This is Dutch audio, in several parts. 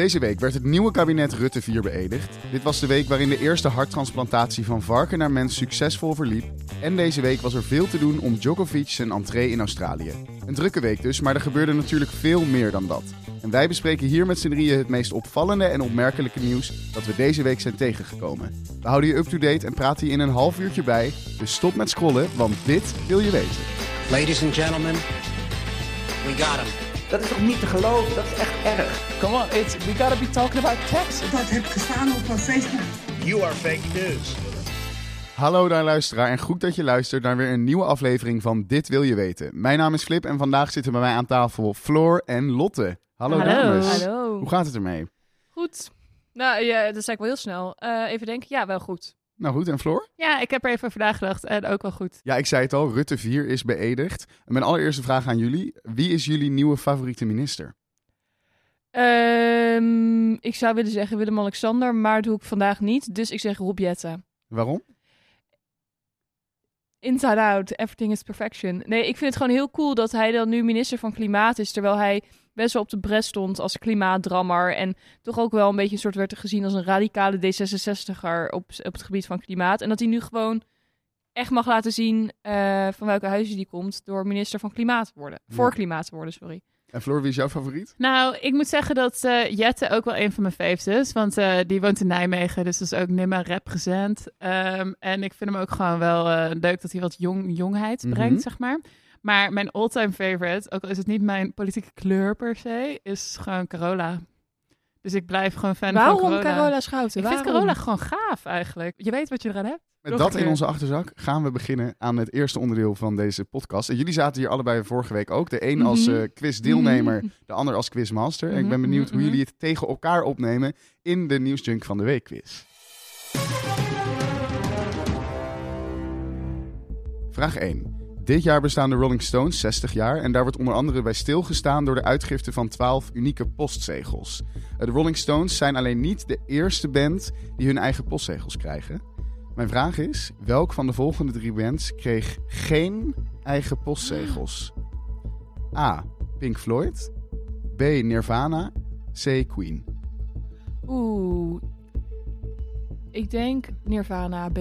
Deze week werd het nieuwe kabinet Rutte 4 beëdigd. Dit was de week waarin de eerste harttransplantatie van varken naar mens succesvol verliep. En deze week was er veel te doen om Djokovic zijn entree in Australië. Een drukke week dus, maar er gebeurde natuurlijk veel meer dan dat. En wij bespreken hier met z'n drieën het meest opvallende en opmerkelijke nieuws dat we deze week zijn tegengekomen. We houden je up-to-date en praten je in een half uurtje bij. Dus stop met scrollen, want dit wil je weten. Ladies and gentlemen, we got him. Dat is toch niet te geloven? Dat is echt erg. Come on, it's, we gotta be talking about Texas. Dat heb gestaan op Facebook. You are fake news. Hallo daar luisteraar en goed dat je luistert naar weer een nieuwe aflevering van Dit Wil Je Weten. Mijn naam is Flip en vandaag zitten bij mij aan tafel Floor en Lotte. Hallo, dames. Hallo. Hoe gaat het ermee? Goed. Nou, ja, dat zei ik wel heel snel. Eh, even denken. Ja, wel goed. Nou goed, en Floor? Ja, ik heb er even over nagedacht en ook wel goed. Ja, ik zei het al, Rutte 4 is beëdigd. En mijn allereerste vraag aan jullie. Wie is jullie nieuwe favoriete minister? Ehm, ik zou willen zeggen Willem-Alexander, maar doe ik vandaag niet. Dus ik zeg Rob Jetten. Waarom? Inside out, everything is perfection. Nee, ik vind het gewoon heel cool dat hij dan nu minister van Klimaat is. Terwijl hij best wel op de bres stond als klimaatdrammer. En toch ook wel een beetje een soort werd gezien als een radicale D66er op, op het gebied van klimaat. En dat hij nu gewoon echt mag laten zien eh, van welke huizen die komt door minister van Klimaat te worden. Voor klimaat te worden, sorry. En Floor, wie is jouw favoriet? Nou, ik moet zeggen dat eh, Jette ook wel een van mijn faves is. Want eh, die woont in Nijmegen, dus dat is ook nimmer represent. Ehm, en ik vind hem ook gewoon wel eh, leuk dat hij wat jong, jongheid brengt, Mhm. zeg maar. Maar mijn all-time favorite, ook al is het niet mijn politieke kleur per se, is gewoon Carola. Dus ik blijf gewoon fan Waarom van Carola. Carola Schouten? Ik vind Waarom? Carola gewoon gaaf eigenlijk. Je weet wat je eraan hebt. Met Nog dat in onze achterzak gaan we beginnen aan het eerste onderdeel van deze podcast. En jullie zaten hier allebei vorige week ook. De een als Mhm. eh, quizdeelnemer, de ander als quizmaster. En ik ben Mhm, benieuwd mhm, hoe mhm. jullie het tegen elkaar opnemen in de Nieuwsjunk van de Week quiz. Vraag 1. Dit jaar bestaan de Rolling Stones 60 jaar en daar wordt onder andere bij stilgestaan door de uitgifte van 12 unieke postzegels. Eh, De Rolling Stones zijn alleen niet de eerste band die hun eigen postzegels krijgen. Mijn vraag is, welk van de volgende drie bands kreeg geen eigen postzegels? A. Pink Floyd. B. Nirvana. C. Queen. Oeh. Ik denk Nirvana B.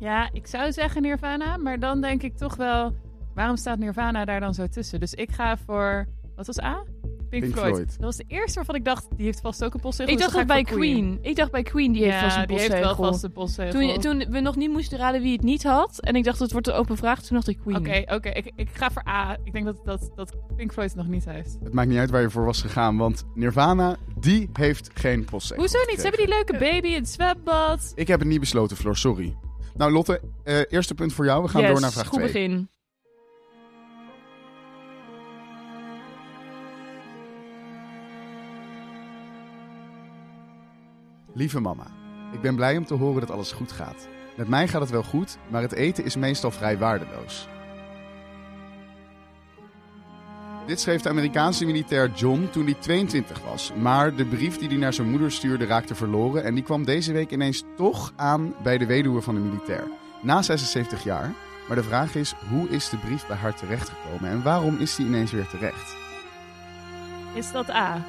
Ja, ik zou zeggen Nirvana, maar dan denk ik toch wel, waarom staat Nirvana daar dan zo tussen? Dus ik ga voor, wat was A? Pink, Pink Floyd. Floyd. Dat was de eerste waarvan ik dacht, die heeft vast ook een postzegel. Ik dus dacht dat bij Queen. Ik dacht bij Queen, die heeft vast een die heeft wel postzegel. vast een postzegel. Toen, toen we nog niet moesten raden wie het niet had. En ik dacht, het wordt een open vraag. Toen dacht ik Queen. Oké, oké, ik, ik ga voor A. Ik denk dat, dat, dat Pink Floyd het nog niet heeft. Het maakt niet uit waar je voor was gegaan, want Nirvana, die heeft geen postzegel. Hoezo niet? Ze hebben die leuke baby, het zwembad. Ik heb het niet besloten, Floor, sorry. Nou, Lotte, eh, eerste punt voor jou. We gaan Yes, door naar vraag goed 2. begin. Lieve mama, ik ben blij om te horen dat alles goed gaat. Met mij gaat het wel goed, maar het eten is meestal vrij waardeloos. Dit schreef de Amerikaanse militair John toen hij 22 was. Maar de brief die hij naar zijn moeder stuurde raakte verloren. En die kwam deze week ineens toch aan bij de weduwe van de militair. Na 76 jaar. Maar de vraag is, hoe is de brief bij haar terechtgekomen? En waarom is die ineens weer terecht? Is dat A?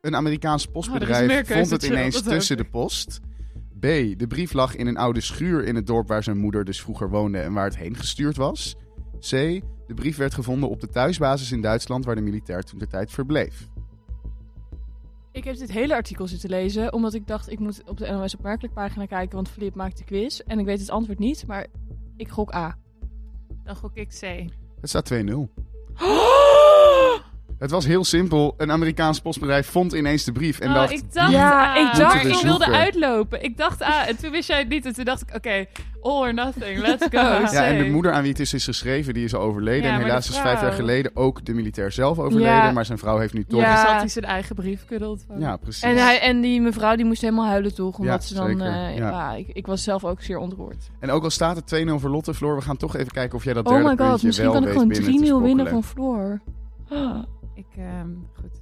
Een Amerikaans Oh, er postbedrijf keuze, vond het ineens tussen de post. B. De brief lag in een oude schuur in het dorp waar zijn moeder dus vroeger woonde en waar het heen gestuurd was. C. De brief werd gevonden op de thuisbasis in Duitsland waar de militair toen de tijd verbleef. Ik heb dit hele artikel zitten lezen. Omdat ik dacht, ik moet op de NOS opmerkelijk pagina kijken. Want Filip maakt de quiz. En ik weet het antwoord niet. Maar ik gok A. Dan gok ik C. Het staat 2-0. Het was heel simpel. Een Amerikaans postbedrijf vond ineens de brief en oh, dacht... ik dacht Ja, A. ik dacht- ik wilde uitlopen. Ik dacht A. En toen wist jij het niet. En toen dacht ik, oké, all or nothing. Let's go. Ja, en de moeder aan wie het is, is geschreven, die is al overleden. Ja, en helaas is vijf jaar geleden ook de militair zelf overleden. Ja. Maar zijn vrouw heeft nu toch... Ja. Dus had hij zijn eigen briefkudde ontvangen. Ja, precies. En, hij, en die mevrouw die moest helemaal huilen toch? Omdat Ja, ze dan... zeker. eh, Ja. ja, ik, ik was zelf ook zeer ontroerd. En ook al staat het 2-0 voor Lotte, Floor, we gaan toch even kijken of jij dat Oh derde my god, puntje misschien wel kan ik weet gewoon 3-0 binnen te winnen van Floor. Ah. Ik, ehm, goed.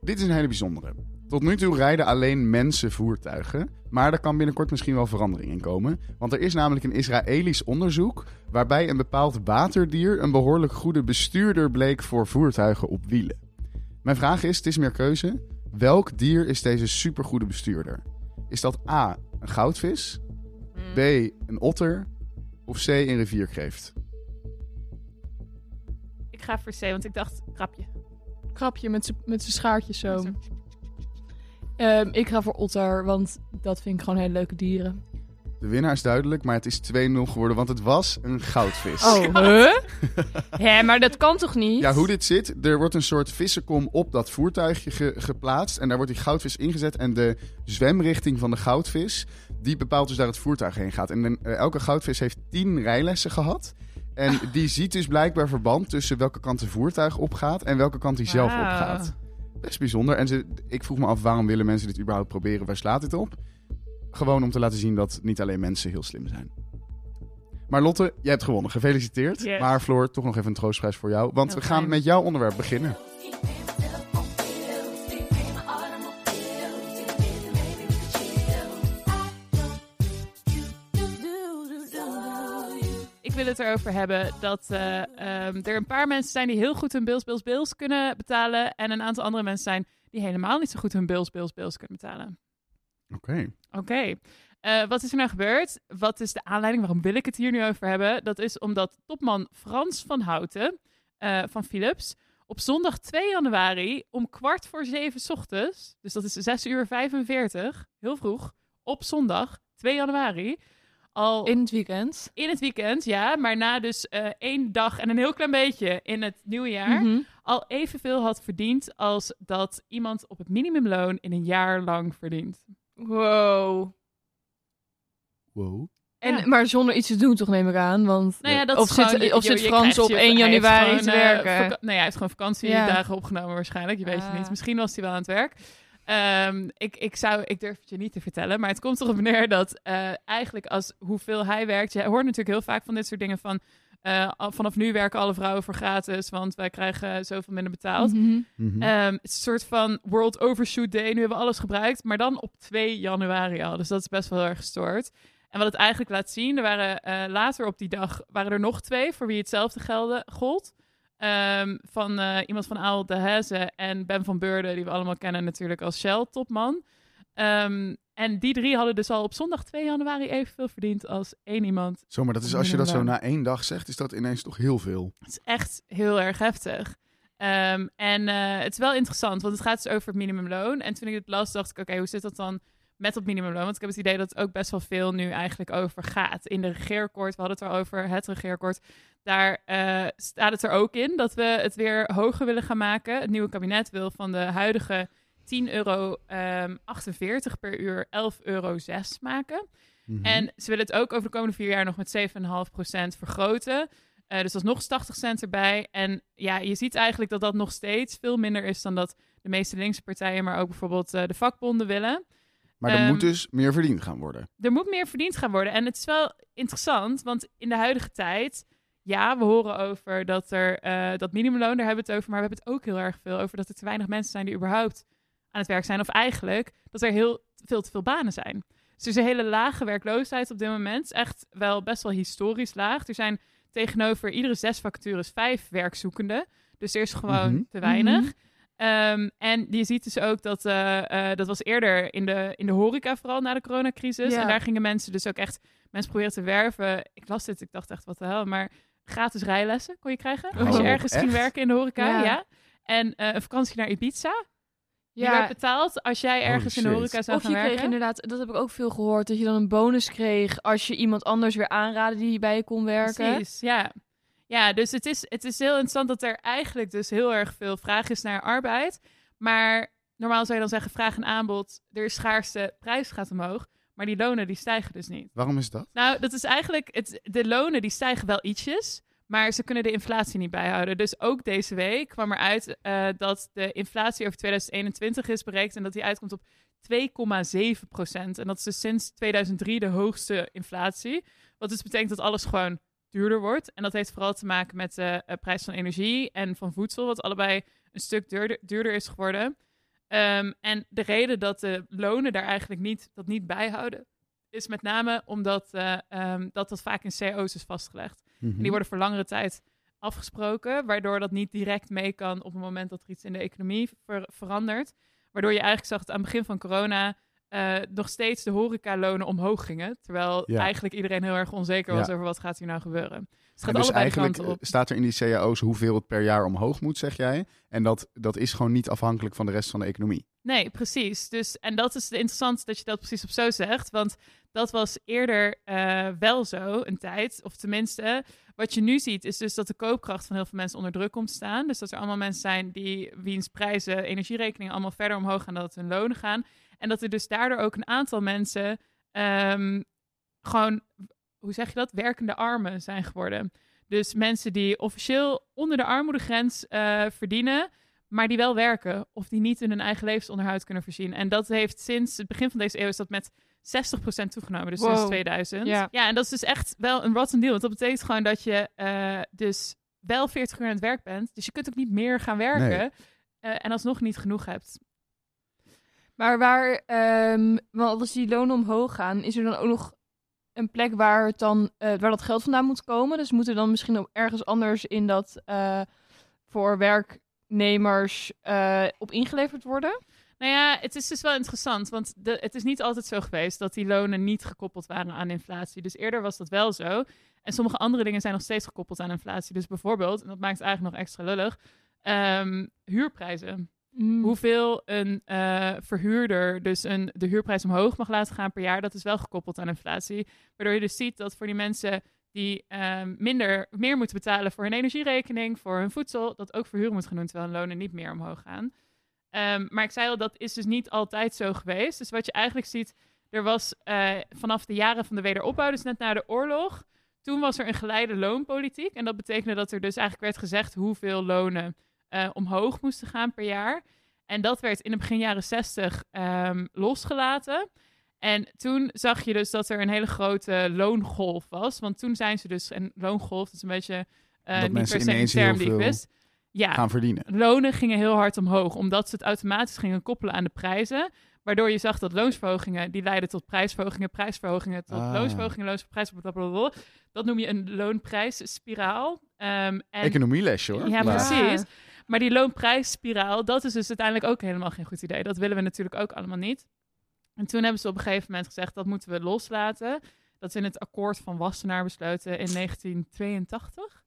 Dit is een hele bijzondere. Tot nu toe rijden alleen mensen voertuigen, maar er kan binnenkort misschien wel verandering in komen. Want er is namelijk een Israëlisch onderzoek waarbij een bepaald waterdier een behoorlijk goede bestuurder bleek voor voertuigen op wielen. Mijn vraag is, het is meer keuze. Welk dier is deze supergoede bestuurder? Is dat A, een goudvis? B, een otter? Of C, een rivierkreeft? Ik ga voor C, want ik dacht, grapje. Krapje met zijn schaartjes zo. Ehm, ik ga voor otter, want dat vind ik gewoon hele leuke dieren. De winnaar is duidelijk, maar het is 2-0 geworden, want het was een goudvis. Oh, huh? Hé, maar dat kan toch niet? Ja, hoe dit zit, er wordt een soort vissenkom op dat voertuigje ge- geplaatst. En daar wordt die goudvis ingezet. En de zwemrichting van de goudvis, die bepaalt dus daar het voertuig heen gaat. En eh, elke goudvis heeft tien rijlessen gehad. En die ziet dus blijkbaar verband tussen welke kant het voertuig opgaat en welke kant hij zelf opgaat. Best bijzonder. En ze, ik vroeg me af, waarom willen mensen dit überhaupt proberen? Waar slaat dit op? Gewoon om te laten zien dat niet alleen mensen heel slim zijn. Maar Lotte, jij hebt gewonnen. Gefeliciteerd. Yes. Maar Floor, toch nog even een troostprijs voor jou. Want we gaan met jouw onderwerp beginnen. Wil het erover hebben dat eh, ehm, er een paar mensen zijn die heel goed hun bills, bills, bills kunnen betalen. En een aantal andere mensen zijn die helemaal niet zo goed hun bills, bills, bills kunnen betalen. Oké. Oké. Eh, wat is er nou gebeurd? Wat is de aanleiding? Waarom wil ik het hier nu over hebben? Dat is omdat topman Frans van Houten eh, van Philips op zondag 2 januari om kwart voor zeven 's ochtends, dus dat is 6 uur 45, heel vroeg, op zondag 2 januari, al In het weekend. in het weekend, ja, maar na dus eh, één dag en een heel klein beetje in het nieuwe jaar, Mhm. al evenveel had verdiend als dat iemand op het minimumloon in een jaar lang verdient. Wow. Wow. En, Ja. Maar zonder iets te doen toch, neem ik aan. Want, Nou ja, dat of gewoon, zit, of je- zit je Frans op je- 1 hij heeft januari gewoon, te eh, werken? vaka- nee, hij heeft gewoon vakantiedagen opgenomen waarschijnlijk. Je weet het Ah. niet. Misschien was hij wel aan het werk. Ehm, ik, ik, zou, ik durf het je niet te vertellen, maar het komt erop neer dat eh, eigenlijk als hoeveel hij werkt, je hoort natuurlijk heel vaak van dit soort dingen van eh, vanaf nu werken alle vrouwen voor gratis, want wij krijgen zoveel minder betaald. Mhm. Mhm. Ehm, het is een soort van World Overshoot Day. Nu hebben we alles gebruikt, maar dan op 2 januari al. Dus dat is best wel heel erg gestoord. En wat het eigenlijk laat zien, er waren eh, later op die dag waren er nog twee voor wie hetzelfde gelde, gold. Ehm, van eh, iemand van Aal de Heze en Ben van Beurden, die we allemaal kennen natuurlijk als Shell-topman. Ehm, en die drie hadden dus al op zondag 2 januari evenveel verdiend als één iemand Zo, maar dat is als je dat zo Minimumloon. na één dag zegt, is dat ineens toch heel veel. Het is echt heel erg heftig. Ehm, en eh, het is wel interessant, want het gaat dus over het minimumloon. En toen ik het las, dacht ik, oké, hoe zit dat dan met dat minimumloon? Want ik heb het idee dat het ook best wel veel nu eigenlijk over gaat. In de regeerakkoord, we hadden het erover, het regeerakkoord. Daar eh, staat het er ook in dat we het weer hoger willen gaan maken. Het nieuwe kabinet wil van de huidige 10,48 euro ehm, 48 per uur 11,06 euro maken. Mhm. En ze willen het ook over de komende vier jaar nog met 7,5% vergroten. Eh, dus dat is nog eens 80 cent erbij. En ja, je ziet eigenlijk dat dat nog steeds veel minder is dan dat de meeste linkse partijen, maar ook bijvoorbeeld eh, de vakbonden willen. Maar er ehm, moet dus meer verdiend gaan worden. Er moet meer verdiend gaan worden. En het is wel interessant, want in de huidige tijd, ja, we horen over dat er eh, dat minimumloon, daar hebben we het over, maar we hebben het ook heel erg veel over dat er te weinig mensen zijn die überhaupt aan het werk zijn. Of eigenlijk dat er heel veel te veel banen zijn. Dus er is een hele lage werkloosheid op dit moment. Echt wel best wel historisch laag. Er zijn tegenover iedere zes vacatures vijf werkzoekenden. Dus er is gewoon Mhm. te weinig. Mhm. Ehm, en je ziet dus ook dat, eh, eh, dat was eerder in de, in de horeca, vooral na de coronacrisis. Ja. En daar gingen mensen dus ook echt, mensen proberen te werven. Ik las dit, ik dacht echt, wat de hel. Maar gratis rijlessen kon je krijgen Oh, als je ergens ging werken in de horeca. Ja. Ja. En eh, een vakantie naar Ibiza. Ja, werd betaald als jij ergens in de horeca zou of je gaan kreeg werken. inderdaad, dat heb ik ook veel gehoord, dat je dan een bonus kreeg als je iemand anders weer aanraadde die bij je kon werken. Precies, ja. Ja, dus het is, het is heel interessant dat er eigenlijk dus heel erg veel vraag is naar arbeid. Maar normaal zou je dan zeggen vraag en aanbod, er is schaarste, prijs gaat omhoog. Maar die lonen die stijgen dus niet. Waarom is dat? Nou, dat is eigenlijk, het, de lonen die stijgen wel ietsjes, maar ze kunnen de inflatie niet bijhouden. Dus ook deze week kwam eruit eh dat de inflatie over 2021 is bereikt en dat die uitkomt op 2,7 procent. En dat is dus sinds 2003 de hoogste inflatie. Wat dus betekent dat alles gewoon duurder wordt. En dat heeft vooral te maken met de eh, prijs van energie en van voedsel, wat allebei een stuk duurder, duurder is geworden. Ehm, en de reden dat de lonen daar eigenlijk niet, dat niet bijhouden, is met name omdat eh, ehm, dat dat vaak in CO's is vastgelegd. Mhm. En die worden voor langere tijd afgesproken, waardoor dat niet direct mee kan op het moment dat er iets in de economie ver- verandert. Waardoor je eigenlijk zag dat aan het begin van corona eh, nog steeds de horecalonen omhoog gingen. Terwijl Ja. eigenlijk iedereen heel erg onzeker was Ja. over wat gaat hier nou gebeuren. Dus het gaat dus eigenlijk op. staat er in die cao's hoeveel het per jaar omhoog moet, zeg jij. En dat, dat is gewoon niet afhankelijk van de rest van de economie. Nee, precies. Dus, en dat is interessant dat je dat precies op zo zegt. Want dat was eerder eh, wel zo, een tijd. Of tenminste, wat je nu ziet, is dus dat de koopkracht van heel veel mensen onder druk komt te staan. Dus dat er allemaal mensen zijn die wiens prijzen, energierekeningen allemaal verder omhoog gaan dan dat hun lonen gaan. En dat er dus daardoor ook een aantal mensen ehm, gewoon, hoe zeg je dat, werkende armen zijn geworden. Dus mensen die officieel onder de armoedegrens eh, verdienen, maar die wel werken of die niet in hun eigen levensonderhoud kunnen voorzien. En dat heeft sinds het begin van deze eeuw is dat met 60% toegenomen, dus Wow. sinds 2000. Ja. en dat is dus echt wel een rotten deal. Want dat betekent gewoon dat je eh, dus wel 40 uur aan het werk bent, dus je kunt ook niet meer gaan werken eh, en alsnog niet genoeg hebt. Maar waar, ehm, want als die lonen omhoog gaan, is er dan ook nog een plek waar, het dan, eh, waar dat geld vandaan moet komen? Dus moet er dan misschien ook ergens anders in dat eh, voor werknemers eh, op ingeleverd worden? Nou ja, het is dus wel interessant, want de, het is niet altijd zo geweest dat die lonen niet gekoppeld waren aan inflatie. Dus eerder was dat wel zo. En sommige andere dingen zijn nog steeds gekoppeld aan inflatie. Dus bijvoorbeeld, en dat maakt het eigenlijk nog extra lullig, ehm, huurprijzen. Hoeveel een eh, verhuurder dus een, de huurprijs omhoog mag laten gaan per jaar, dat is wel gekoppeld aan inflatie. Waardoor je dus ziet dat voor die mensen die ehm, minder, meer moeten betalen voor hun energierekening, voor hun voedsel, dat ook verhuren moet doen, terwijl hun lonen niet meer omhoog gaan. Ehm, maar ik zei al, dat is dus niet altijd zo geweest. Dus wat je eigenlijk ziet, er was eh, vanaf de jaren van de wederopbouw, dus net na de oorlog, toen was er een geleide loonpolitiek. En dat betekende dat er dus eigenlijk werd gezegd hoeveel lonen eh, omhoog moesten gaan per jaar. En dat werd in de begin jaren 60 ehm, losgelaten. En toen zag je dus dat er een hele grote loongolf was. Want toen zijn ze dus, en loongolf dat is een beetje eh, Dat niet per se een term die ik wist. Ja, Gaan verdienen. lonen gingen heel hard omhoog, omdat ze het automatisch gingen koppelen aan de prijzen. Waardoor je zag dat loonsverhogingen, die leiden tot prijsverhogingen, prijsverhogingen tot Ah. loonsverhogingen, loonsprijsverhogingen, blablabla. Dat noem je een loonprijsspiraal. Ehm, en Economielesje hoor. ja, precies. Maar die loonprijsspiraal, dat is dus uiteindelijk ook helemaal geen goed idee. Dat willen we natuurlijk ook allemaal niet. En toen hebben ze op een gegeven moment gezegd, dat moeten we loslaten. Dat is in het akkoord van Wassenaar besloten in 1982.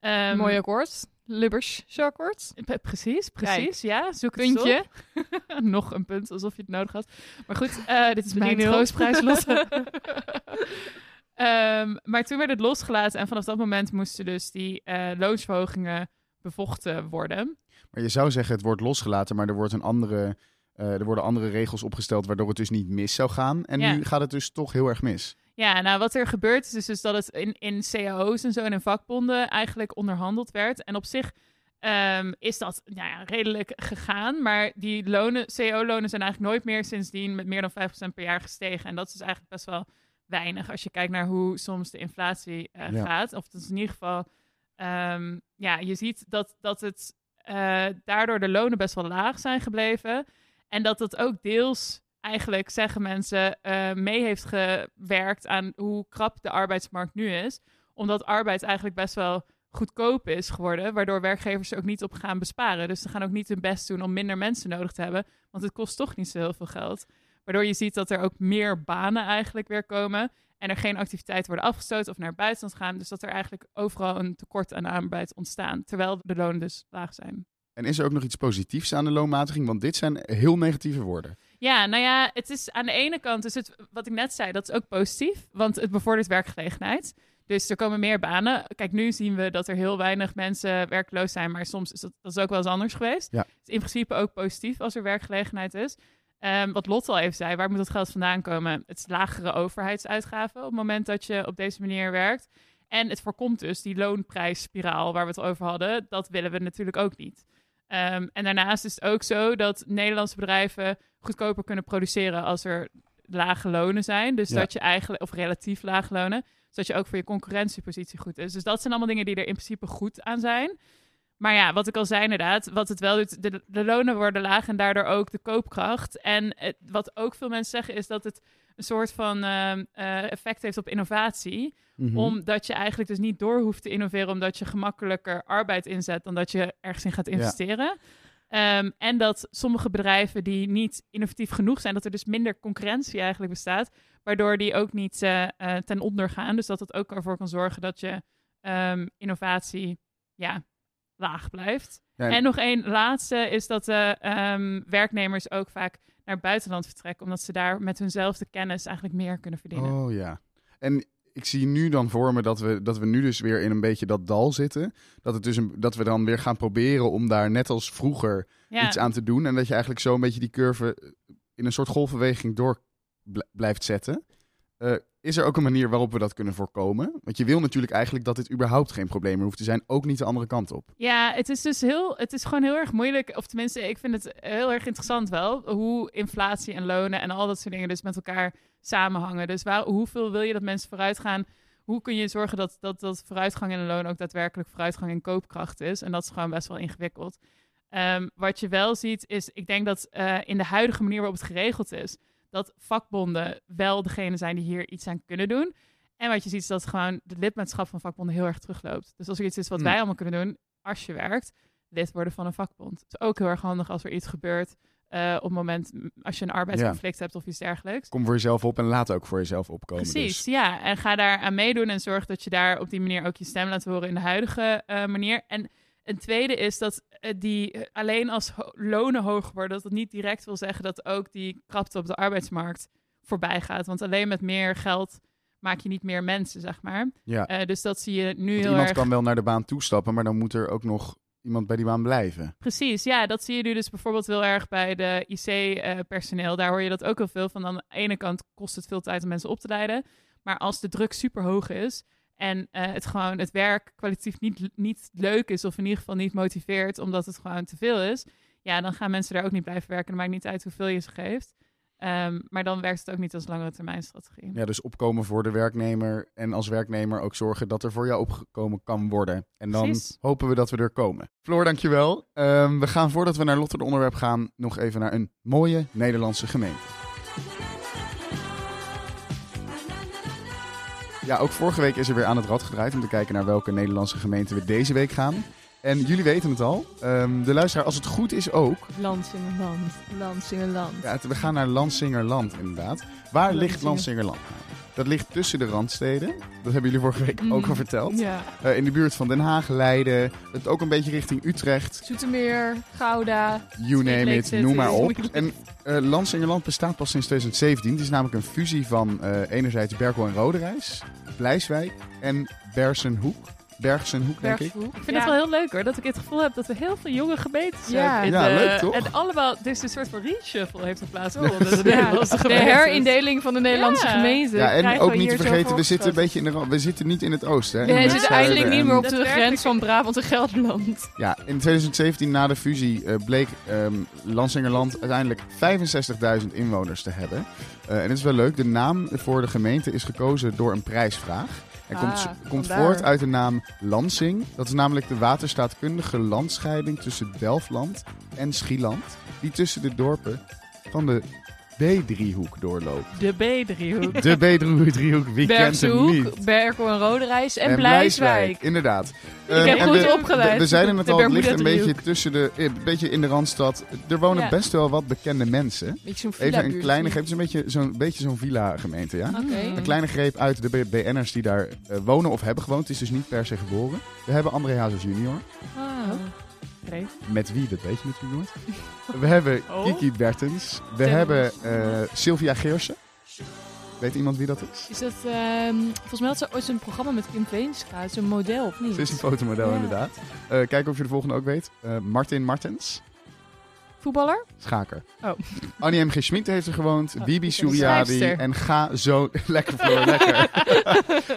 Ehm, Mooi akkoord. Lubbers akkoord. Precies, precies. Ja, zoek het Puntje. op. Nog een punt, alsof je het nodig had. Maar goed, eh, dit is mijn 3-0. troostprijs los. Ehm, maar toen werd het losgelaten en vanaf dat moment moesten dus die eh, loonsverhogingen bevochten worden. Maar je zou zeggen, het wordt losgelaten, maar er, wordt een andere, eh, er worden andere regels opgesteld waardoor het dus niet mis zou gaan. En Ja. nu gaat het dus toch heel erg mis. Ja, nou wat er gebeurt is, is dus dat het in, in cao's en zo en in vakbonden eigenlijk onderhandeld werd. En op zich ehm, is dat nou ja, redelijk gegaan. Maar die lonen, cao-lonen zijn eigenlijk nooit meer sindsdien met meer dan 5% per jaar gestegen. En dat is dus eigenlijk best wel weinig als je kijkt naar hoe soms de inflatie eh, Ja. gaat. Of dat is in ieder geval, ehm, ja, je ziet dat, dat het eh, daardoor de lonen best wel laag zijn gebleven. En dat dat ook deels eigenlijk, zeggen mensen, eh, mee heeft gewerkt aan hoe krap de arbeidsmarkt nu is. Omdat arbeid eigenlijk best wel goedkoop is geworden, waardoor werkgevers er ook niet op gaan besparen. Dus ze gaan ook niet hun best doen om minder mensen nodig te hebben, want het kost toch niet zo heel veel geld. Waardoor je ziet dat er ook meer banen eigenlijk weer komen en er geen activiteiten worden afgestoten of naar het buitenland gaan. Dus dat er eigenlijk overal een tekort aan arbeid ontstaan, terwijl de lonen dus laag zijn. En is er ook nog iets positiefs aan de loonmatiging? Want dit zijn heel negatieve woorden. Ja, nou ja, het is aan de ene kant, is het wat ik net zei, dat is ook positief, want het bevordert werkgelegenheid. Dus er komen meer banen. Kijk, nu zien we dat er heel weinig mensen werkloos zijn, maar soms is dat, dat is ook wel eens anders geweest. Ja. Het is in principe ook positief als er werkgelegenheid is. Ehm, wat Lotte al even zei, waar moet dat geld vandaan komen? Het is lagere overheidsuitgaven op het moment dat je op deze manier werkt. En het voorkomt dus die loonprijsspiraal waar we het over hadden. Dat willen we natuurlijk ook niet. Ehm, en daarnaast is het ook zo dat Nederlandse bedrijven goedkoper kunnen produceren als er lage lonen zijn. Dus Ja. dat je eigenlijk, of relatief lage lonen, zodat je ook voor je concurrentiepositie goed is. Dus dat zijn allemaal dingen die er in principe goed aan zijn. Maar ja, wat ik al zei inderdaad, wat het wel doet, de, de lonen worden laag en daardoor ook de koopkracht. En het- wat ook veel mensen zeggen is dat het een soort van ehm, eh, effect heeft op innovatie. Mhm. Omdat je eigenlijk dus niet door hoeft te innoveren, omdat je gemakkelijker arbeid inzet dan dat je ergens in gaat investeren. Ehm, en dat sommige bedrijven die niet innovatief genoeg zijn, dat er dus minder concurrentie eigenlijk bestaat, waardoor die ook niet eh, eh, ten onder gaan. Dus dat het ook ervoor kan zorgen dat je ehm, innovatie ja, laag blijft. Ja, En nog één laatste is dat de ehm, werknemers ook vaak naar het buitenland vertrekken, omdat ze daar met hunzelfde kennis eigenlijk meer kunnen verdienen. Oh ja. En ik zie nu dan voor me dat we, dat we nu dus weer in een beetje dat dal zitten. Dat, het dus een, dat we dan weer gaan proberen om daar net als vroeger ja. iets aan te doen. En dat je eigenlijk zo een beetje die curve in een soort golfbeweging door bl- blijft zetten. Eh, is er ook een manier waarop we dat kunnen voorkomen? Want je wil natuurlijk eigenlijk dat dit überhaupt geen probleem meer hoeft te zijn. Ook niet de andere kant op. Ja, het is dus heel, het is gewoon heel erg moeilijk. Of tenminste, ik vind het heel erg interessant wel. Hoe inflatie en lonen en al dat soort dingen dus met elkaar samenhangen. Dus waar, hoeveel wil je dat mensen vooruit gaan? Hoe kun je zorgen dat, dat, dat vooruitgang in de loon ook daadwerkelijk vooruitgang in koopkracht is? En dat is gewoon best wel ingewikkeld. Ehm, wat je wel ziet is, ik denk dat eh, in de huidige manier waarop het geregeld is, dat vakbonden wel degene zijn die hier iets aan kunnen doen. En wat je ziet is dat gewoon de lidmaatschap van vakbonden heel erg terugloopt. Dus als er iets is wat Hmm. wij allemaal kunnen doen, als je werkt, lid worden van een vakbond. Het is ook heel erg handig als er iets gebeurt eh, op het moment als je een arbeidsconflict hebt of iets dergelijks. Kom voor jezelf op en laat ook voor jezelf opkomen. Precies, Dus. ja. En ga daar aan meedoen en zorg dat je daar op die manier ook je stem laat horen in de huidige eh, manier. En een tweede is dat eh, die eh, alleen als ho- lonen hoog worden, dat het niet direct wil zeggen dat ook die krapte op de arbeidsmarkt voorbij gaat. Want alleen met meer geld maak je niet meer mensen, zeg maar. Ja. Eh, dus dat zie je nu Want heel iemand erg. kan wel naar de baan toestappen, maar dan moet er ook nog iemand bij die baan blijven. Precies, ja, dat zie je nu dus bijvoorbeeld heel erg bij de IC-personeel. Daar hoor je dat ook heel veel van. Aan de ene kant kost het veel tijd om mensen op te leiden. Maar als de druk super hoog is en eh, het gewoon het werk kwalitatief niet, niet leuk is, of in ieder geval niet motiveert, omdat het gewoon te veel is, ja, dan gaan mensen daar ook niet blijven werken. Dan maakt niet uit hoeveel je ze geeft. Ehm, maar dan werkt het ook niet als langere termijn strategie. Ja, dus opkomen voor de werknemer en als werknemer ook zorgen dat er voor jou opgekomen kan worden. En dan Precies. hopen we dat we er komen. Floor, dankjewel. Ehm we gaan voordat we naar Lotte de onderwerp gaan, nog even naar een mooie Nederlandse gemeente. Ja, ook vorige week is er weer aan het rad gedraaid om te kijken naar welke Nederlandse gemeente we deze week gaan. En jullie weten het al. Ehm, de luisteraar, als het goed is ook. Landsingerland, Landsingerland. Ja, het- we gaan naar Lansingerland inderdaad. Waar ligt Lansinger. Lansingerland? Dat ligt tussen de randsteden. Dat hebben jullie vorige week Mhm. ook al verteld. Ja. Eh, in de buurt van Den Haag, Leiden. Het ook een beetje richting Utrecht. Zoetermeer, Gouda. You name it, noem maar op. En eh Lansingerland bestaat pas sinds 2017. Het is namelijk een fusie van eh, enerzijds Berkel en Roderijs, Blijswijk en Bersenhoek. Bergsenhoek, denk ik. Ik vind het wel heel leuk hoor, dat ik het gevoel heb dat we heel veel jonge gemeentes Ja. hebben. in Ja, de- leuk, toch? En allemaal, dus een soort van reshuffle heeft er plaatsgevonden. in de de herindeling van de Nederlandse Ja. gemeenten. Ja, en ook niet te vergeten, we zitten een beetje in de We zitten niet in het oosten. Hè? We zitten eindelijk niet meer op de grens van Brabant en Gelderland. Ja, in 2017 na de fusie eh, bleek ehm Lansingerland uiteindelijk 65.000 inwoners te hebben. Eh, en het is wel leuk, de naam voor de gemeente is gekozen door een prijsvraag. En Ah, komt, komt vandaar. voort uit de naam Lansing. Dat is namelijk de waterstaatkundige landscheiding tussen Delftland en Schieland. Die tussen de dorpen van de B-driehoek doorloopt. De B-driehoek. De B-driehoek, wie kent hem niet? Berkel en Roderijs en, Blijswijk. Inderdaad. Ik heb en goed we- opgeleid. We, we zeiden het De al, het ligt een beetje tussen de, eh, een beetje in de randstad. Er wonen Ja. best wel wat bekende mensen. Even een kleine greep, het is een beetje zo'n beetje zo'n villa-gemeente, ja? Een kleine greep uit de BN'ers die daar eh, wonen of hebben gewoond. Het is dus niet per se geboren. We hebben André Hazes junior. Ah. Met wie, dat weet je natuurlijk nooit. We hebben Oh. Kiki Bertens. We hebben eh, Sylvia Geersen. Weet iemand wie dat is? Is dat, ehm, volgens mij had ze ooit een programma met Kim Veenstra. Het is een model, of niet? Ze is een fotomodel Ja. inderdaad. Eh, kijk of je de volgende ook weet. Eh, Martin Martens. Voetballer? Schaker. Oh. Annie M. G. Schmid heeft er gewoond. Oh, Bibi schrijfster. En ga zo... lekker voor, lekker.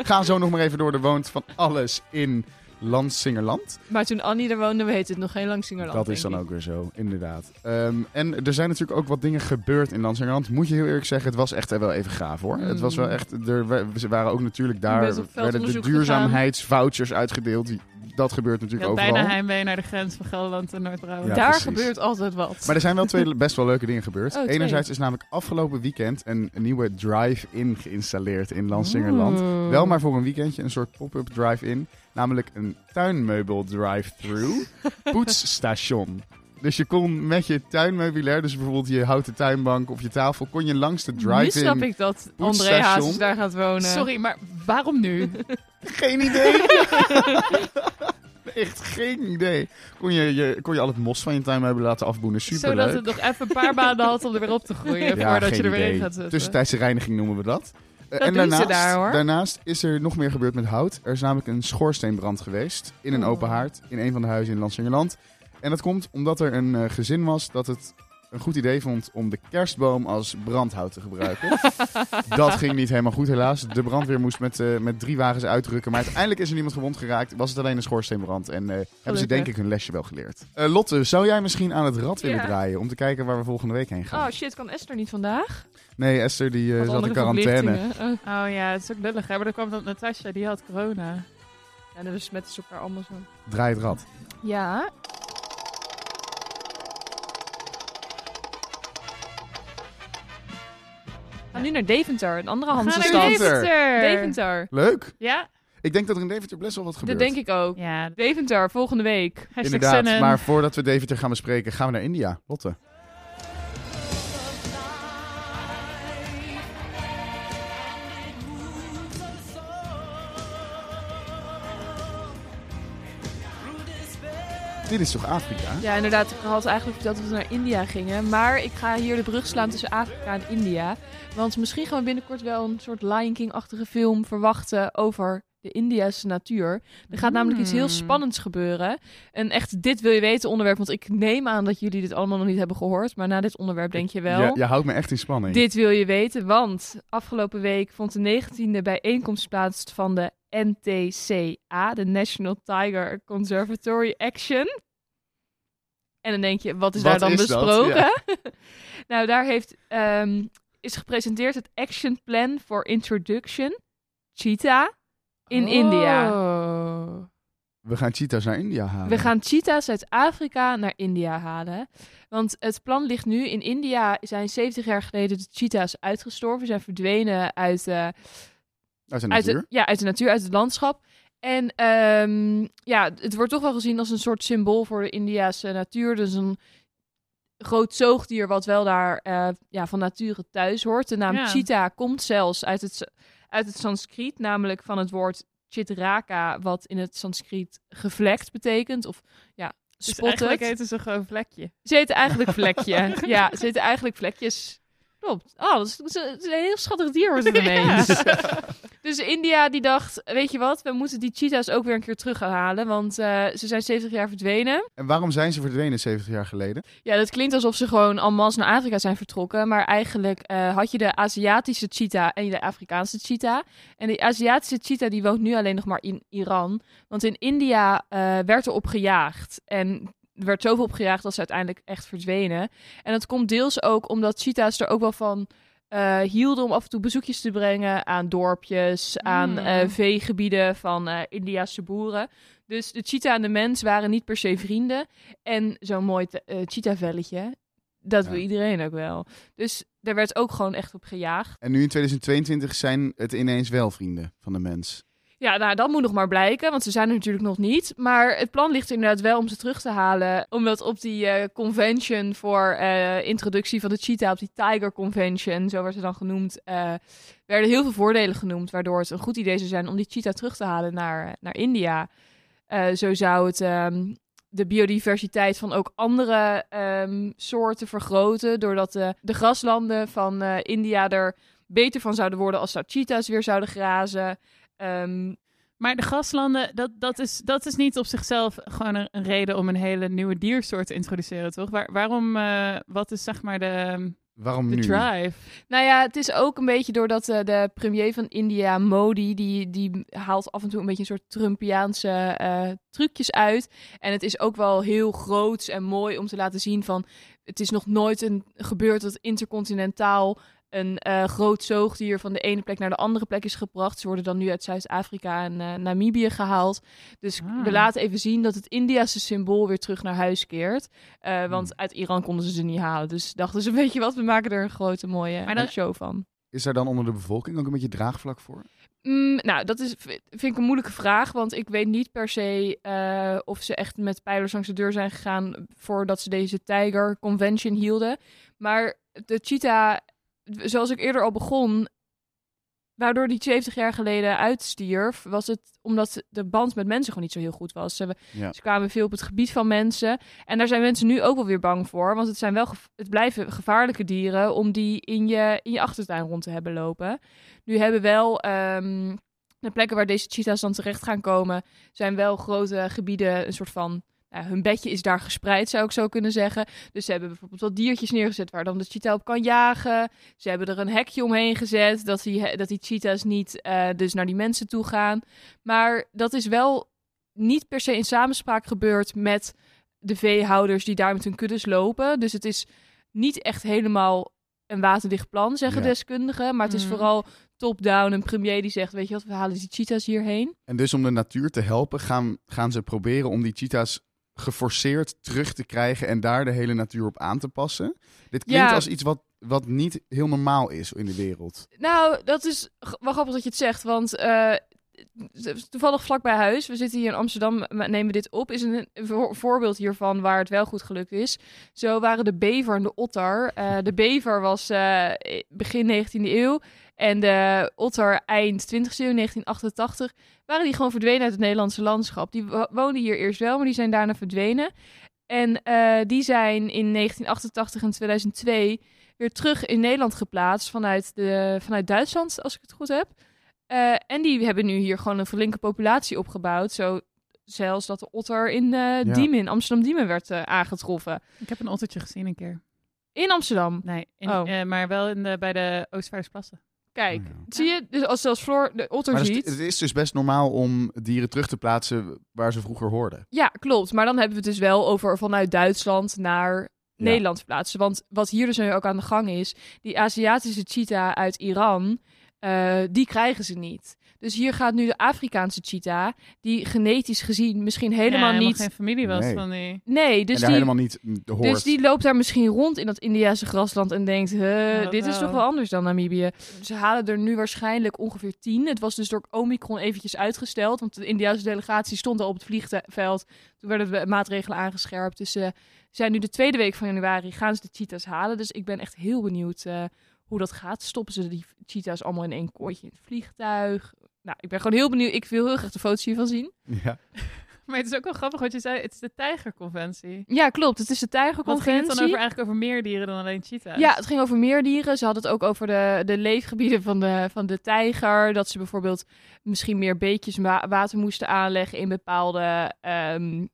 ga zo nog maar even door. Er woont van alles in Landsingerland. Maar toen Annie er woonde, heette het nog geen Langsingerland. Dat is dan ook weer zo, inderdaad. Ehm, en er zijn natuurlijk ook wat dingen gebeurd in Landsingerland. Moet je heel eerlijk zeggen, het was echt wel even gaaf hoor. Het was wel Mm. echt... Er, we- ze waren ook natuurlijk daar... werden de duurzaamheidsvouchers uitgedeeld. Die- dat gebeurt natuurlijk overal. bijna heimwee naar de grens van Gelderland en Noord-Brabant. Ja, Daar precies. gebeurt altijd wat. Maar er zijn wel twee best wel leuke dingen gebeurd. Oh. Enerzijds is namelijk afgelopen weekend een, een nieuwe drive-in geïnstalleerd in Lansingerland. Oeh. Wel maar voor een weekendje, een soort pop-up drive-in. Namelijk een tuinmeubel drive-thru poetsstation. Dus je kon met je tuinmeubilair, dus bijvoorbeeld je houten tuinbank of je tafel, kon je langs de Nu snap drive-in... ik dat André. Hazes daar gaat wonen. Sorry, maar waarom nu? Geen idee! Echt geen idee. Kon je, je, kon je al het mos van je tuinmeubel laten afboenen. Superleuk. Zodat het nog even een paar maanden had om er weer op te groeien Ja, voordat je er weer idee. in gaat zitten. Tussentijdse reiniging noemen we dat. Eh, Dat en doen ze daarnaast, daar, hoor. daarnaast is er nog meer gebeurd met hout. Er is namelijk een schoorsteenbrand geweest in een Oh. open haard in een van de huizen in Lansingerland. En dat komt omdat er een eh, gezin was dat het een goed idee vond om de kerstboom als brandhout te gebruiken. dat ging niet helemaal goed helaas. De brandweer moest met, eh, met drie wagens uitrukken. Maar uiteindelijk is er niemand gewond geraakt. Was het alleen een schoorsteenbrand. En eh, hebben ze denk ik hun lesje wel geleerd. Eh, Lotte, zou jij misschien aan het rad willen Ja. draaien om te kijken waar we volgende week heen gaan? Oh shit, kan Esther niet vandaag? Nee, Esther die eh, zat in quarantaine. Oh. Ja, het is ook lullig. Hè? Maar dan kwam dat Natasja, die had corona. Ja, dan besmetten ze elkaar allemaal zo. Draai het rad. Ja. Gaan nu naar Deventer, een andere Hanse stad. Deventer. Deventer. Leuk. Ja? Ik denk dat er in Deventer best wel wat Dat gebeurt. denk ik ook. Ja. Deventer, volgende week. Hashtag Inderdaad, in. maar voordat we Deventer gaan bespreken, gaan we naar India. Lotte. Dit is toch Afrika? Ja, inderdaad. Ik had eigenlijk verteld dat we naar India gingen. Maar ik ga hier de brug slaan tussen Afrika en India. Want misschien gaan we binnenkort wel een soort Lion King-achtige film verwachten over de Indiase natuur. Er gaat namelijk iets heel Hmm. spannends gebeuren. Een echt dit wil je weten onderwerp. Want ik neem aan dat jullie dit allemaal nog niet hebben gehoord. Maar na dit onderwerp denk je wel. Je, je houdt me echt in spanning. Dit wil je weten, want afgelopen week vond de 19e bijeenkomst plaats van de NTCA, de National Tiger Conservatory Action. En dan denk je, wat is Wat daar dan is besproken? nou, daar heeft, ehm, is gepresenteerd het Action Plan for Introduction Cheetah in India. Oh. We gaan cheetahs naar India halen. We gaan cheetahs uit Afrika naar India halen. Want het plan ligt nu. In India zijn 70 jaar geleden de cheetahs uitgestorven. Zijn verdwenen uit, eh, Uit de uit, natuur. de, ja, uit de natuur, uit het landschap. En ehm, ja, het wordt toch wel gezien als een soort symbool voor de Indiase natuur. Dus een groot zoogdier wat wel daar eh, ja, van nature thuis hoort. De naam Ja. cheetah komt zelfs uit het, uit het Sanskriet, namelijk van het woord chitraka, wat in het Sanskriet gevlekt betekent. Of ja, Dus spotted. eigenlijk eten ze gewoon vlekje. Ze eten eigenlijk vlekje. ja, ze eten eigenlijk vlekjes. Klopt. Oh, dat is, dat is een- dat is een heel schattig dier wordt het ineens. Dus India die dacht, weet je wat, we moeten die cheetahs ook weer een keer terug gaan halen, want eh, ze zijn 70 jaar verdwenen. En waarom zijn ze verdwenen 70 jaar geleden? Ja, dat klinkt alsof ze gewoon en masse naar Afrika zijn vertrokken, maar eigenlijk eh, had je de Aziatische cheetah en de Afrikaanse cheetah. En die Aziatische cheetah die woont nu alleen nog maar in Iran, want in India eh, werd er op gejaagd en er werd zoveel op gejaagd dat ze uiteindelijk echt verdwenen. En dat komt deels ook omdat cheetahs er ook wel van eh, hielden om af en toe bezoekjes te brengen aan dorpjes, aan eh, veegebieden van eh Indiase boeren. Dus de cheetah en de mens waren niet per se vrienden. En zo'n mooi cheetah-velletje, dat Ja. wil iedereen ook wel. Dus daar werd ook gewoon echt op gejaagd. En nu in 2022 zijn het ineens wel vrienden van de mens. Ja, nou, dat moet nog maar blijken, want ze zijn er natuurlijk nog niet. Maar het plan ligt inderdaad wel om ze terug te halen. Omdat op die eh, convention voor eh, introductie van de cheetah, op die Tiger Convention, zo werd ze dan genoemd, eh, werden heel veel voordelen genoemd. Waardoor het een goed idee zou zijn om die cheetah terug te halen naar, naar India. Zo zou het ehm, de biodiversiteit van ook andere ehm, soorten vergroten. Doordat de, de graslanden van India er beter van zouden worden als daar cheetahs weer zouden grazen. Ehm, Maar de graslanden, dat, dat, is, dat is niet op zichzelf gewoon een, een reden om een hele nieuwe diersoort te introduceren, toch? Waar, waarom, eh, wat is zeg maar de, Waarom de nu? drive? Nou ja, het is ook een beetje doordat eh, de premier van India, Modi, die, die haalt af en toe een beetje een soort Trumpiaanse eh, trucjes uit. En het is ook wel heel groots en mooi om te laten zien van... Het is nog nooit een, gebeurd dat intercontinentaal een eh, groot zoogdier van de ene plek naar de andere plek is gebracht. Ze worden dan nu uit Zuid-Afrika en eh, Namibië gehaald. Dus Ah. we laten even zien dat het Indiase symbool weer terug naar huis keert. Eh, want uit Iran konden ze ze niet halen. Dus dachten ze, weet je wat, we maken er een grote mooie Maar dan- show van. Is er dan onder de bevolking ook een beetje draagvlak voor? Mm, nou, dat is, vind ik een moeilijke vraag. Want ik weet niet per se of ze echt met pijlers langs de deur zijn gegaan voordat ze deze Tiger Convention hielden. Maar de cheetah, zoals ik eerder al begon, waardoor die 70 jaar geleden uitstierf, was het omdat de band met mensen gewoon niet zo heel goed was. Ze, Ja. ze kwamen veel op het gebied van mensen. En daar zijn mensen nu ook wel weer bang voor. Want het, zijn wel het blijven gevaarlijke dieren om die in je, in je achtertuin rond te hebben lopen. Nu hebben wel ehm, de plekken waar deze cheetahs dan terecht gaan komen, zijn wel grote gebieden, een soort van. Hun bedje is daar gespreid, zou ik zo kunnen zeggen. Dus ze hebben bijvoorbeeld wat diertjes neergezet waar dan de cheetah op kan jagen. Ze hebben er een hekje omheen gezet, dat die, dat die cheetahs niet eh, dus naar die mensen toe gaan. Maar dat is wel niet per se in samenspraak gebeurd met de veehouders die daar met hun kuddes lopen. Dus het is niet echt helemaal een waterdicht plan, zeggen Ja. deskundigen. Maar het is Mhm. vooral top-down, een premier die zegt, weet je wat, we halen die cheetahs hierheen. En dus om de natuur te helpen, gaan, gaan ze proberen om die cheetahs geforceerd terug te krijgen en daar de hele natuur op aan te passen. Dit klinkt Ja. als iets wat, wat niet heel normaal is in de wereld. Nou, dat is wel grappig dat je het zegt, want eh, toevallig vlak bij huis, we zitten hier in Amsterdam, nemen dit op, is een, een voor- voorbeeld hiervan waar het wel goed gelukt is. Zo waren de bever en de otter. Eh, de bever was eh, begin 19e eeuw en de otter eind 20e eeuw, 1988, waren die gewoon verdwenen uit het Nederlandse landschap. Die wo- woonden hier eerst wel, maar die zijn daarna verdwenen. En eh, die zijn in 1988 en 2002 weer terug in Nederland geplaatst vanuit, de, vanuit Duitsland, als ik het goed heb. Eh, en die hebben nu hier gewoon een flinke populatie opgebouwd. Zo zelfs dat de otter in eh Diemen, Amsterdam-Diemen werd eh, aangetroffen. Ik heb een ottertje gezien een keer. In Amsterdam. Nee, in, Oh. eh, maar wel in de, bij de Oostvaardersplassen. Kijk, Ja. zie je? Dus als zelfs Floor de otter Maar ziet... is, het is dus best normaal om dieren terug te plaatsen waar ze vroeger hoorden. Ja, klopt. Maar dan hebben we het dus wel over vanuit Duitsland naar Nederland verplaatsen. Want wat hier dus nu ook aan de gang is, die Aziatische cheetah uit Iran, eh, die krijgen ze niet. Dus hier gaat nu de Afrikaanse cheetah, die genetisch gezien misschien helemaal Ja, niet... geen familie was Nee. van die. Nee, dus die, helemaal niet hoort. dus die loopt daar misschien rond in dat Indiase grasland en denkt, huh, Ja, dit is toch wel anders dan Namibië. Ze halen er nu waarschijnlijk ongeveer tien. Het was dus door Omicron eventjes uitgesteld, want de Indiase delegatie stond al op het vliegveld. Toen werden de maatregelen aangescherpt. Dus ze zijn nu de tweede week van januari gaan ze de cheetahs halen. Dus ik ben echt heel benieuwd eh, hoe dat gaat. Stoppen ze die cheetahs allemaal in één kooitje in het vliegtuig? Nou, ik ben gewoon heel benieuwd. Ik wil heel graag de foto's hiervan zien. Ja. Maar het is ook wel grappig wat je zei. Het is de tijgerconventie. Ja, klopt. Het is de Wat ging tijgerconventie. het dan over, eigenlijk over meer dieren dan alleen cheetahs? Ja, het ging over meer dieren. Ze hadden het ook over de, de leefgebieden van de, van de tijger. Dat ze bijvoorbeeld misschien meer beekjes wa- water moesten aanleggen in bepaalde ehm,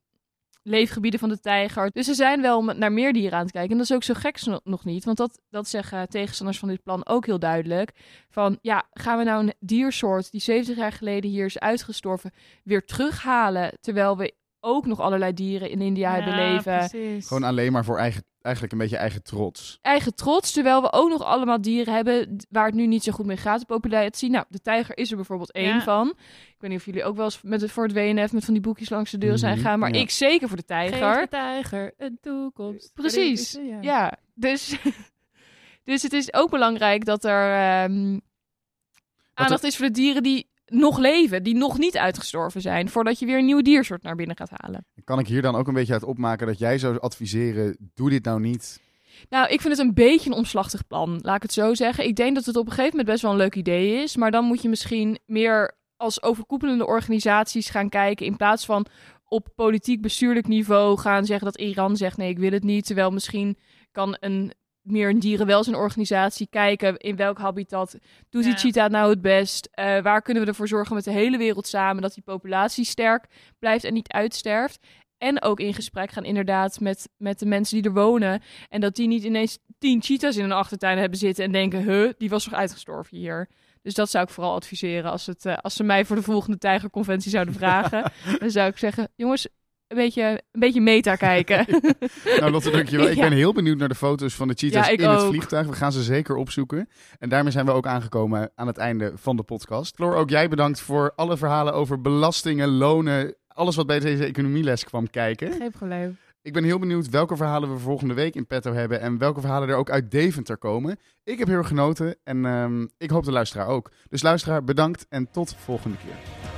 leefgebieden van de tijger. Dus ze zijn wel naar meer dieren aan het kijken. En dat is ook zo gek no- nog niet. Want dat, dat zeggen tegenstanders van dit plan ook heel duidelijk. Van ja, gaan we nou een diersoort die 70 jaar geleden hier is uitgestorven weer terughalen. Terwijl we ook nog allerlei dieren in India hebben leven precies. Gewoon alleen maar voor eigen, eigenlijk een beetje eigen trots. eigen trots, terwijl we ook nog allemaal dieren hebben waar het nu niet zo goed mee gaat, de populatie. Nou, de tijger is er bijvoorbeeld één Ja. van. Ik weet niet of jullie ook wel eens met het, voor het WNF met van die boekjes langs de deur zijn Mhm, gegaan, maar ja. ik zeker voor de Geef tijger. de tijger een toekomst. Precies. Ja. Ja, dus, dus het is ook belangrijk dat er ehm, aandacht is voor de dieren die nog leven, die nog niet uitgestorven zijn, voordat je weer een nieuwe diersoort naar binnen gaat halen. Kan ik hier dan ook een beetje uit opmaken dat jij zou adviseren, doe dit nou niet. Nou, ik vind het een beetje een omslachtig plan, laat ik het zo zeggen. Ik denk dat het op een gegeven moment best wel een leuk idee is, maar dan moet je misschien meer als overkoepelende organisaties gaan kijken in plaats van op politiek bestuurlijk niveau gaan zeggen dat Iran zegt nee, ik wil het niet, terwijl misschien kan een meer een dierenwelzijnorganisatie kijken in welk habitat doet die cheetah nou het best, Eh, waar kunnen we ervoor zorgen met de hele wereld samen dat die populatie sterk blijft en niet uitsterft. En ook in gesprek gaan inderdaad met, met de mensen die er wonen. En dat die niet ineens tien cheetahs in hun achtertuin hebben zitten en denken, huh, die was toch uitgestorven hier. Dus dat zou ik vooral adviseren als, het, eh, als ze mij voor de volgende tijgerconventie zouden vragen. dan zou ik zeggen, jongens, een beetje, een beetje meta kijken. Nou, Lotte, dankjewel. Ik Ja. ben heel benieuwd naar de foto's van de cheetahs Ja, in het vliegtuig. We gaan ze zeker opzoeken. En daarmee zijn we ook aangekomen aan het einde van de podcast. Floor, ook jij bedankt voor alle verhalen over belastingen, lonen, alles wat bij deze economieles kwam kijken. Geen probleem. Ik ben heel benieuwd welke verhalen we volgende week in petto hebben en welke verhalen er ook uit Deventer komen. Ik heb heel erg genoten en ehm, ik hoop de luisteraar ook. Dus luisteraar, bedankt en tot volgende keer.